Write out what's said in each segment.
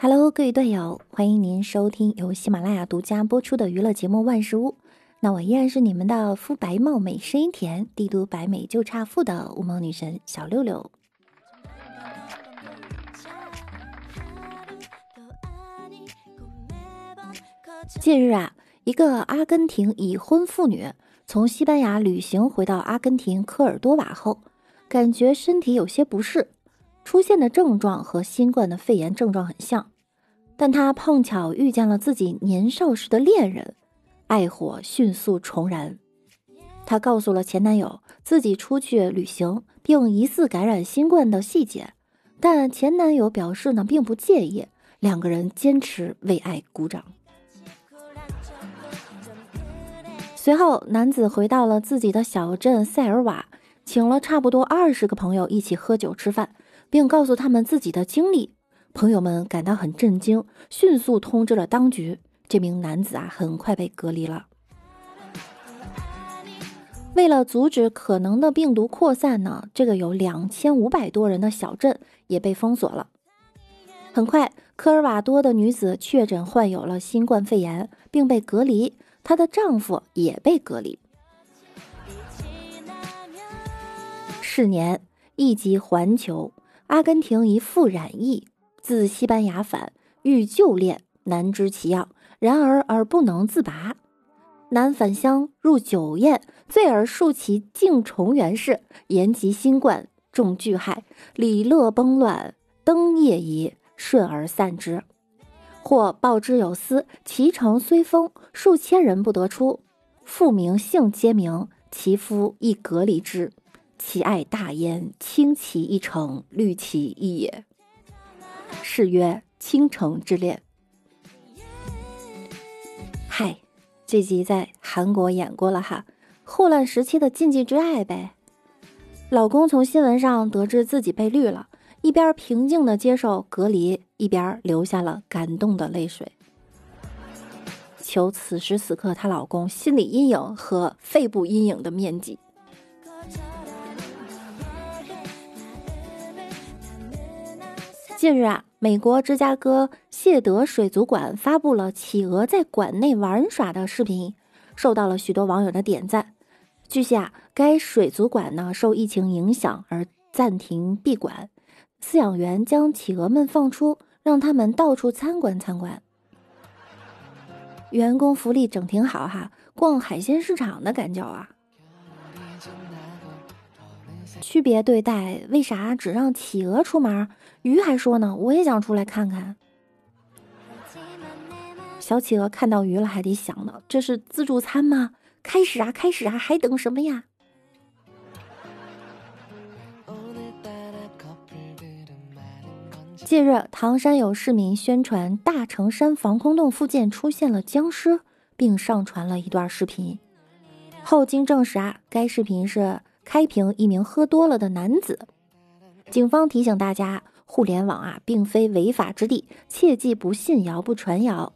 Hello，各位队友，欢迎您收听由喜马拉雅独家播出的娱乐节目《万事屋》。那我依然是你们的肤白貌美、声音甜、帝都白美就差富的无毛女神小六六。近日啊，一个阿根廷已婚妇女从西班牙旅行回到阿根廷科尔多瓦后，感觉身体有些不适，出现的症状和新冠的肺炎症状很像。但她碰巧遇见了自己年少时的恋人，爱火迅速重燃。她告诉了前男友自己出去旅行并疑似感染新冠的细节，但前男友表示呢并不介意，两个人坚持为爱鼓掌。随后，男子回到了自己的小镇塞尔瓦，请了差不多二十个朋友一起喝酒吃饭，并告诉他们自己的经历。朋友们感到很震惊，迅速通知了当局。这名男子啊，很快被隔离了。为了阻止可能的病毒扩散呢，这个有两千五百多人的小镇也被封锁了。很快，科尔瓦多的女子确诊患有了新冠肺炎，并被隔离。她的丈夫也被隔离。是年，一及环球，阿根廷一妇染疫，自西班牙返，遇旧恋，难知其要，然而而不能自拔。男返乡入酒宴，醉而述其竟重元事，言及新冠，众惧骇，礼乐崩乱，灯夜移，瞬而散之。或报之有司，其城虽封，数千人不得出。父名姓皆明，其夫亦隔离之。其爱大焉，轻其一城，虑其一也。是曰倾城之恋。嗨，这集在韩国演过了哈，霍乱时期的禁忌之爱呗。老公从新闻上得知自己被绿了。一边平静的接受隔离，一边流下了感动的泪水。求此时此刻她老公心理阴影和肺部阴影的面积。近日啊，美国芝加哥谢德水族馆发布了企鹅在馆内玩耍的视频，受到了许多网友的点赞。据悉啊，该水族馆呢受疫情影响而暂停闭馆。饲养员将企鹅们放出，让他们到处参观参观。员工福利整挺好哈，逛海鲜市场的感觉啊！区别对待，为啥只让企鹅出门？鱼还说呢，我也想出来看看。小企鹅看到鱼了，还得想呢，这是自助餐吗？开始啊，开始啊，还等什么呀？近日，唐山有市民宣传大城山防空洞附近出现了僵尸，并上传了一段视频。后经证实啊，该视频是开屏一名喝多了的男子。警方提醒大家，互联网啊并非违法之地，切记不信谣不传谣。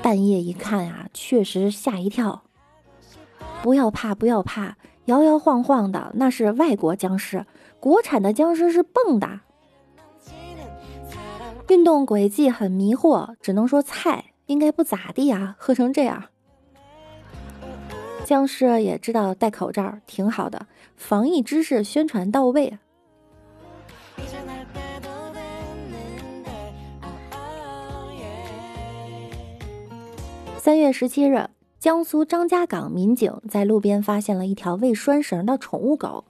半夜一看啊，确实吓一跳。不要怕，不要怕，摇摇晃晃的那是外国僵尸，国产的僵尸是蹦的。运动轨迹很迷惑，只能说菜应该不咋地啊，喝成这样。僵尸也知道戴口罩挺好的，防疫知识宣传到位。三月十七日，江苏张家港民警在路边发现了一条未拴绳的宠物狗，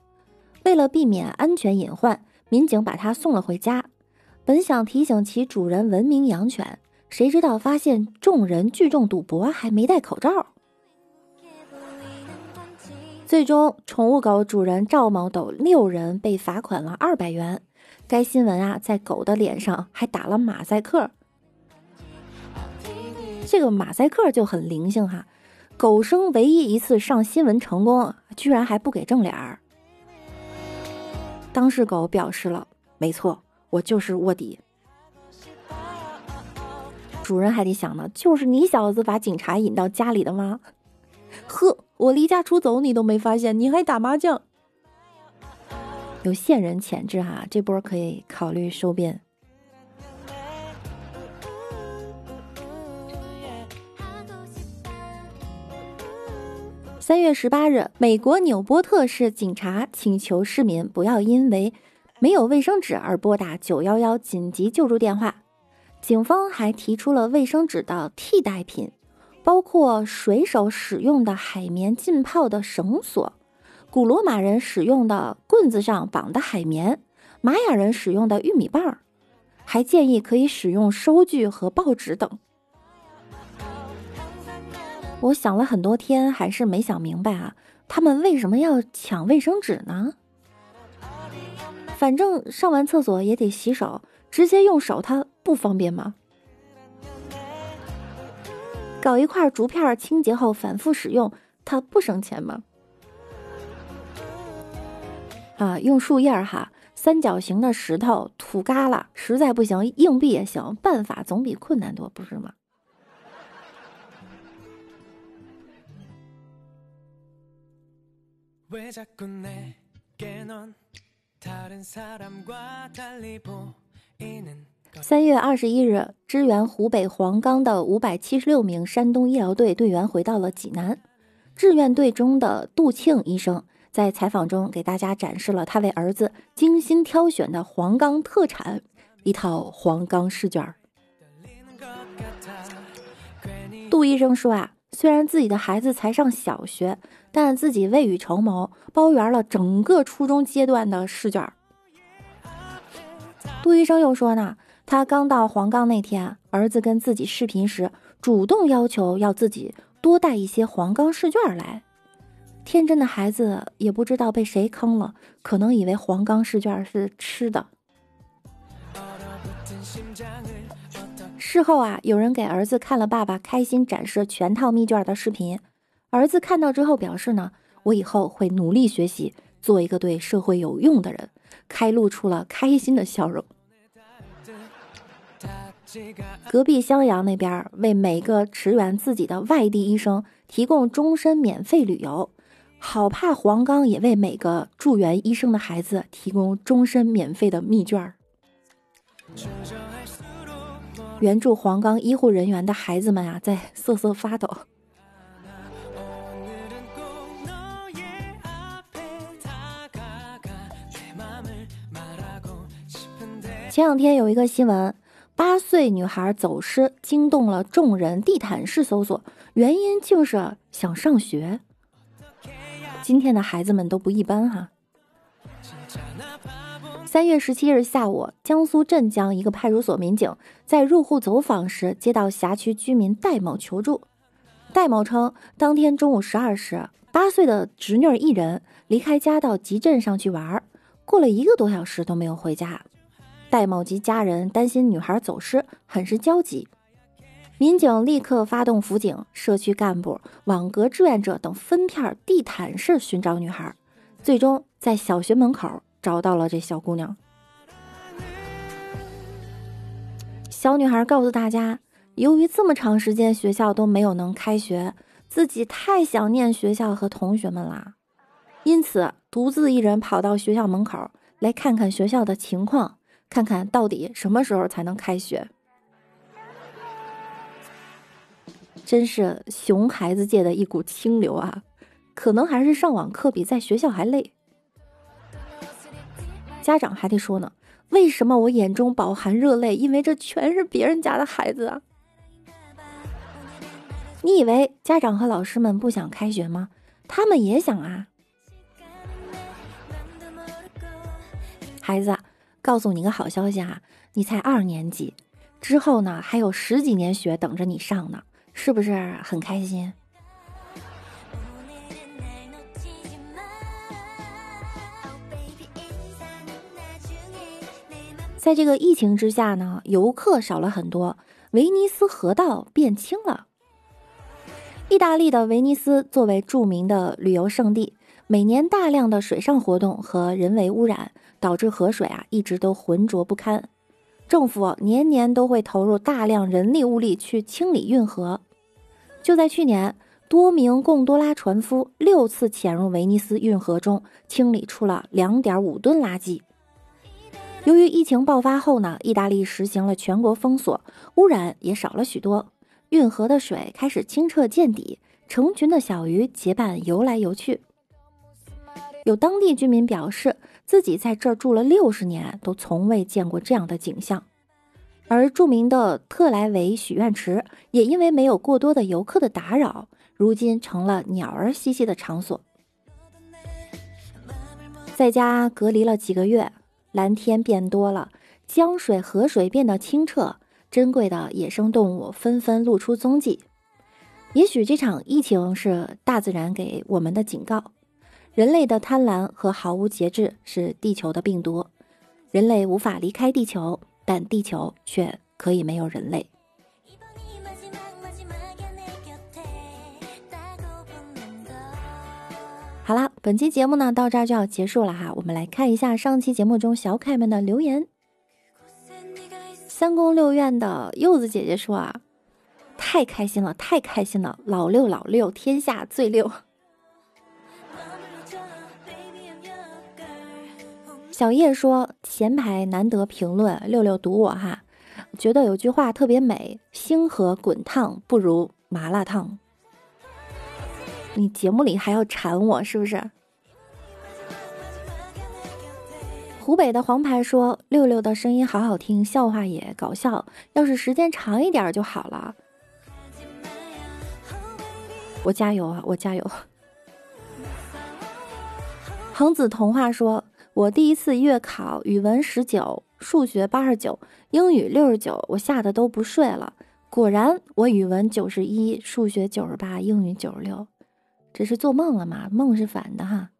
为了避免安全隐患，民警把它送了回家。本想提醒其主人文明养犬，谁知道发现众人聚众赌博，还没戴口罩。最终，宠物狗主人赵某等六人被罚款了二百元。该新闻啊，在狗的脸上还打了马赛克。这个马赛克就很灵性哈，狗生唯一一次上新闻成功，居然还不给正脸儿。当事狗表示了，没错。我就是卧底，主人还得想呢，就是你小子把警察引到家里的吗？呵，我离家出走你都没发现，你还打麻将。有线人潜质哈，这波可以考虑收编。三月十八日，美国纽波特市警察请求市民不要因为没有卫生纸而拨打九幺幺紧急救助电话。警方还提出了卫生纸的替代品，包括水手使用的海绵浸泡的绳索。古罗马人使用的棍子上绑的海绵，玛雅人使用的玉米棒儿，还建议可以使用收据和报纸等。我想了很多天，还是没想明白啊，他们为什么要抢卫生纸呢？反正上完厕所也得洗手，直接用手它不方便吗？搞一块竹片清洁后反复使用，它不省钱吗？啊，用树叶哈，三角形的石头、土疙瘩，实在不行，硬币也行。办法总比困难多，不是吗？三月二十一日，支援湖北黄冈的五百七十六名山东医疗队队员回到了济南。志愿队中的杜庆医生。在采访中，给大家展示了他为儿子精心挑选的黄冈特产——一套黄冈试卷。杜医生说：“啊，虽然自己的孩子才上小学，但自己未雨绸缪，包圆了整个初中阶段的试卷。”杜医生又说：“呢，他刚到黄冈那天，儿子跟自己视频时，主动要求要自己多带一些黄冈试卷来。”天真的孩子也不知道被谁坑了，可能以为黄冈试卷是吃的。事后啊，有人给儿子看了爸爸开心展示全套密卷的视频，儿子看到之后表示呢：“我以后会努力学习，做一个对社会有用的人。”开露出了开心的笑容。隔壁襄阳那边为每个驰援自己的外地医生提供终身免费旅游。好怕黄冈也为每个助援医生的孩子提供终身免费的密卷儿。援助黄冈医护人员的孩子们啊，在瑟瑟发抖。前两天有一个新闻，八岁女孩走失，惊动了众人，地毯式搜索，原因竟是想上学。今天的孩子们都不一般哈。三月十七日下午，江苏镇江一个派出所民警在入户走访时，接到辖区居民戴某求助。戴某称，当天中午十二时，八岁的侄女一人离开家到集镇上去玩，过了一个多小时都没有回家。戴某及家人担心女孩走失，很是焦急。民警立刻发动辅警、社区干部、网格志愿者等分片地毯式寻找女孩，最终在小学门口找到了这小姑娘。小女孩告诉大家，由于这么长时间学校都没有能开学，自己太想念学校和同学们啦，因此独自一人跑到学校门口来看看学校的情况，看看到底什么时候才能开学。真是熊孩子界的一股清流啊！可能还是上网课比在学校还累。家长还得说呢，为什么我眼中饱含热泪？因为这全是别人家的孩子啊！你以为家长和老师们不想开学吗？他们也想啊！孩子，告诉你个好消息啊，你才二年级，之后呢还有十几年学等着你上呢。是不是很开心？在这个疫情之下呢，游客少了很多，威尼斯河道变清了。意大利的威尼斯作为著名的旅游胜地，每年大量的水上活动和人为污染，导致河水啊一直都浑浊不堪。政府年年都会投入大量人力物力去清理运河。就在去年，多名贡多拉船夫六次潜入威尼斯运河中，清理出了两点五吨垃圾。由于疫情爆发后呢，意大利实行了全国封锁，污染也少了许多，运河的水开始清澈见底，成群的小鱼结伴游来游去。有当地居民表示，自己在这儿住了六十年，都从未见过这样的景象。而著名的特莱维许愿池也因为没有过多的游客的打扰，如今成了鸟儿嬉戏的场所。在家隔离了几个月，蓝天变多了，江水、河水变得清澈，珍贵的野生动物纷纷露出踪迹。也许这场疫情是大自然给我们的警告：人类的贪婪和毫无节制是地球的病毒，人类无法离开地球。但地球却可以没有人类。好了，本期节目呢到这儿就要结束了哈。我们来看一下上期节目中小可爱们的留言。三宫六院的柚子姐姐说啊，太开心了，太开心了，老六老六，天下最六。小叶说：“前排难得评论，六六读我哈，觉得有句话特别美，星河滚烫不如麻辣烫。你节目里还要馋我是不是？”湖北的黄牌说：“六六的声音好好听，笑话也搞笑，要是时间长一点就好了。”我加油啊，我加油！恒子童话说。我第一次月考，语文十九，数学八十九，英语六十九，我吓得都不睡了。果然，我语文九十一，数学九十八，英语九十六。这是做梦了吗？梦是反的哈。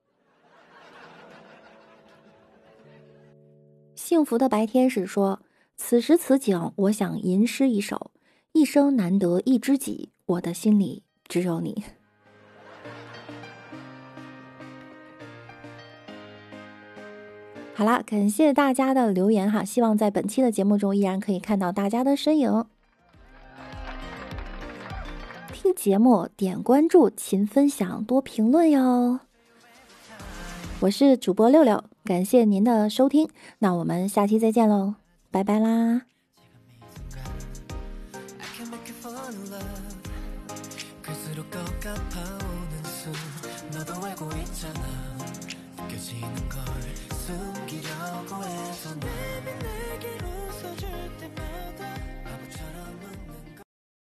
幸福的白天使说：“此时此景，我想吟诗一首。一生难得一知己，我的心里只有你。”好啦，感谢大家的留言哈，希望在本期的节目中依然可以看到大家的身影。听节目点关注，勤分享，多评论哟。我是主播六六，感谢您的收听，那我们下期再见喽，拜拜啦。 서고해서 맘이 내게로 써줄 때마다